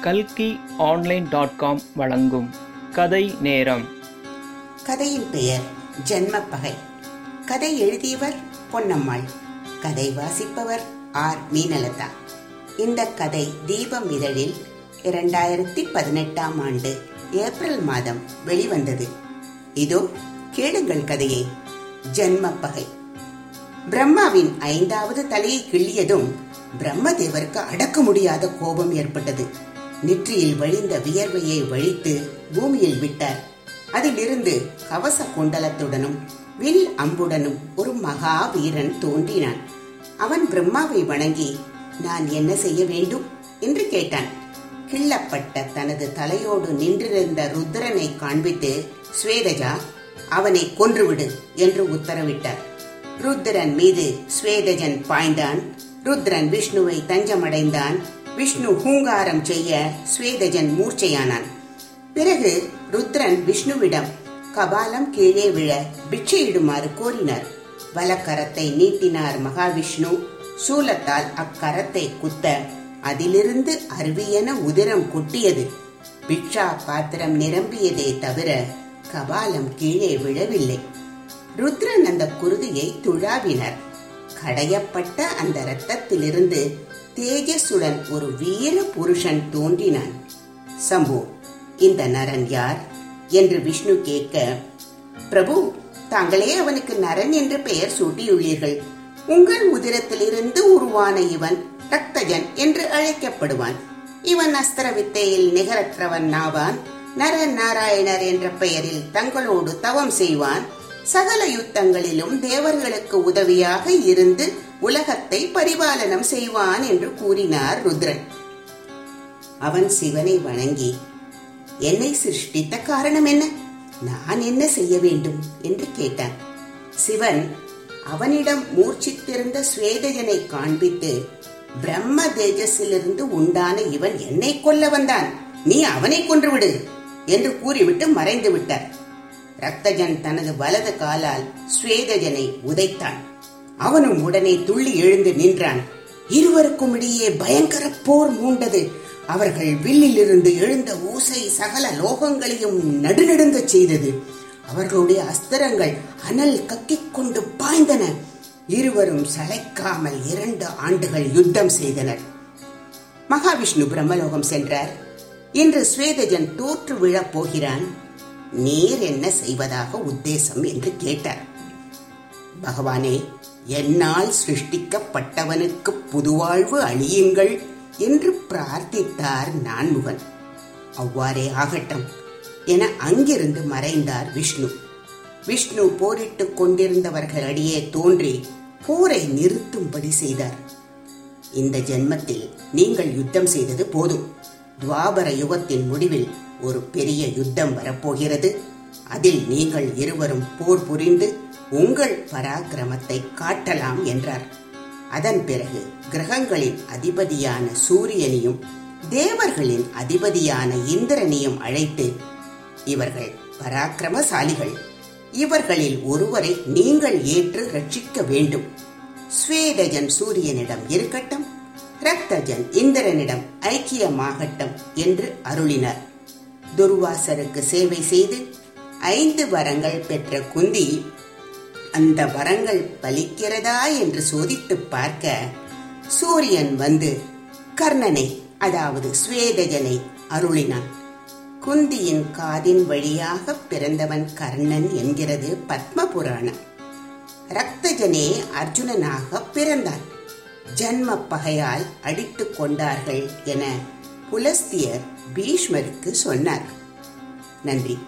கல்கி online dot com வழங்கும் கதை நேரம். கதையின் பெயர் ஜென்மப்பகை. கதை எழுதியவர் பொன்னம்மாள். கதை வாசிப்பவர் ஆர் மீனலதா. இந்த கதை தீபம் இதழில் இரண்டாயிரத்தி பதினெட்டாம் ஆண்டு ஏப்ரல் மாதம் வெளிவந்தது. இதோ கேளுங்கள் கதையை. ஜென்மப்பகை. பிரம்மாவின் ஐந்தாவது தலையை கிள்ளியதும் பிரம்மதேவருக்கு அடக்க முடியாத கோபம் ஏற்பட்டது. நெற்றியில் வழிந்த வியர்வையை வழித்து பூமியில் விட்டார் அதிலிருந்து கவச குண்டலத்துடனும் வில் அம்புடனும் ஒரு மகா வீரன் தோன்றினான். அவன் பிரம்மாவை வணங்கி நான் என்ன செய்ய வேண்டும்? என்று கேட்டான். கிள்ளப்பட்ட தனது தலையோடு நின்றிருந்த ருத்ரனை காண்பித்து ஸ்வேதஜா அவனை கொன்றுவிடு என்று உத்தரவிட்டார். ருத்ரன் மீது ஸ்வேதஜன் பாய்ந்தான். ருத்ரன் விஷ்ணுவை தஞ்சமடைந்தான். விஷ்ணு ஹூங்காரம் செய்ய ஸ்வேதஜன் மூர்ச்சையானான். பிறகு ருத்ரன் விஷ்ணுவிடம் கபாலம் கீழே விழ பிச்சையிடுமாறு கோரினார். வலக்கரத்தை நீட்டினார் மகாவிஷ்ணு. சூலத்தால் அக்கரத்தை குத்த அதிலிருந்து அருவியென உதிரம் கொட்டியது. பிக்ஷா பாத்திரம் நிரம்பியதே தவிர கபாலம் கீழே விழவில்லை. ருத்ரன் அந்த குருதியை துழாவினர். கடையப்பட்ட அந்த இரத்தத்திலிருந்து தேஜஸுடன் ஒரு வீர புருஷன் தோன்றினான். சம்பு இந்த நரன் யார்? என்று விஷ்ணு கேட்க பிரபு தாங்களே அவனுக்கு நரன் என்று பெயர் சூட்டியுள்ளீர்கள். உங்கள் உதிரத்திலிருந்து உருவான இவன் ரக்தஜன் என்று அழைக்கப்படுவான். இவன் அஸ்திர வித்தையில் நிகரற்றவன் ஆவான். நர நாராயணர் என்ற பெயரில் தங்களோடு தவம் செய்வான். சகல யுத்தங்களிலும் தேவர்களுக்கு உதவியாக இருந்து உலகத்தை பரிபாலனம் செய்வான் என்று கூறினார் ருத்ரன். அவன் சிவனை வணங்கி என்னை சிருஷ்டித்த காரணம் என்ன? நான் என்ன செய்ய வேண்டும்? என்று கேட்டான். சிவன் அவனிடம் மூர்ச்சித்திருந்த சுவேதஜனை காண்பித்து பிரம்ம தேஜஸிலிருந்து உண்டான இவன் என்னை கொல்ல வந்தான். நீ அவனை கொன்றுவிடு என்று கூறிவிட்டு மறைந்து விட்டார் ரத்தஜன் தனது வலது காலால் ஸ்வேதஜனை உதைத்தான். அவனும் உடனே துள்ளி எழுந்து நின்றான். இருவருக்கும் இடையே பயங்கர போர் மூண்டது. அவர்கள் வில்லிலிருந்து எழுந்த ஊசை சகல லோகங்களையும் நடுநடுங்க செய்தது. அவர்களுடைய அஸ்திரங்கள் அனல் கக்கிக் கொண்டு பாய்ந்தன. இருவரும் சளைக்காமல் இரண்டு ஆண்டுகள் யுத்தம் செய்தனர். மகாவிஷ்ணு பிரம்மலோகம் சென்றார். இன்று ஸ்வேதஜன் தோற்று விழப் போகிறான். நீர் என்ன செய்வதாக உத்தேசம் என்று கேட்டார். பகவானே என்னால் சிருஷ்டிக்கப்பட்டவனுக்கு புதுவாழ்வு அழியுங்கள் என்று பிரார்த்தித்தார் நான்முகன். அவ்வாறே ஆகட்டும் என அங்கிருந்து மறைந்தார் விஷ்ணு. விஷ்ணு போரிட்டுக் கொண்டிருந்தவர்களிடையே தோன்றி போரை நிறுத்தும்படி செய்தார். இந்த ஜென்மத்தில் நீங்கள் யுத்தம் செய்தது போதும். துவாபர யுகத்தின் முடிவில் ஒரு பெரிய யுத்தம் வரப்போகிறது. அதில் நீங்கள் இருவரும் போர் புரிந்து உங்கள் பராக்கிரமத்தை காட்டலாம் என்றார். அதன் பிறகு கிரகங்களின் அதிபதியான சூரியனையும் தேவர்களின் அதிபதியான இந்திரனையும் அழைத்து இவர்கள் பராக்கிரமசாலிகள். இவர்களில் ஒருவரை நீங்கள் ஏற்று ரட்சிக்க வேண்டும். ஸ்வேதஜன் சூரியனிடம் இருக்கட்டும் ரக்தஜன் இந்திரனிடம் ஐக்கியமாகட்டும் என்று அருளினர். துர்வாசருக்கு சேவை செய்து ஐந்து வரங்கள் பெற்ற குந்தி அந்த வரங்கள் பலிக்கிறதா என்று சோதித்து பார்க்க சூரியன் வந்து கர்ணனை அதாவது ஸ்வேதஜனை அருளினான். குந்தியின் காதின் வழியாக பிறந்தவன் கர்ணன் என்கிறது பத்ம புராணம் ரக்தஜனே அர்ஜுனனாக பிறந்தான். ஜன்ம பகையால் அடித்துக் கொண்டார்கள் என புலஸ்தியர் பீஷ்மருக்கு சொன்னார். நன்றி.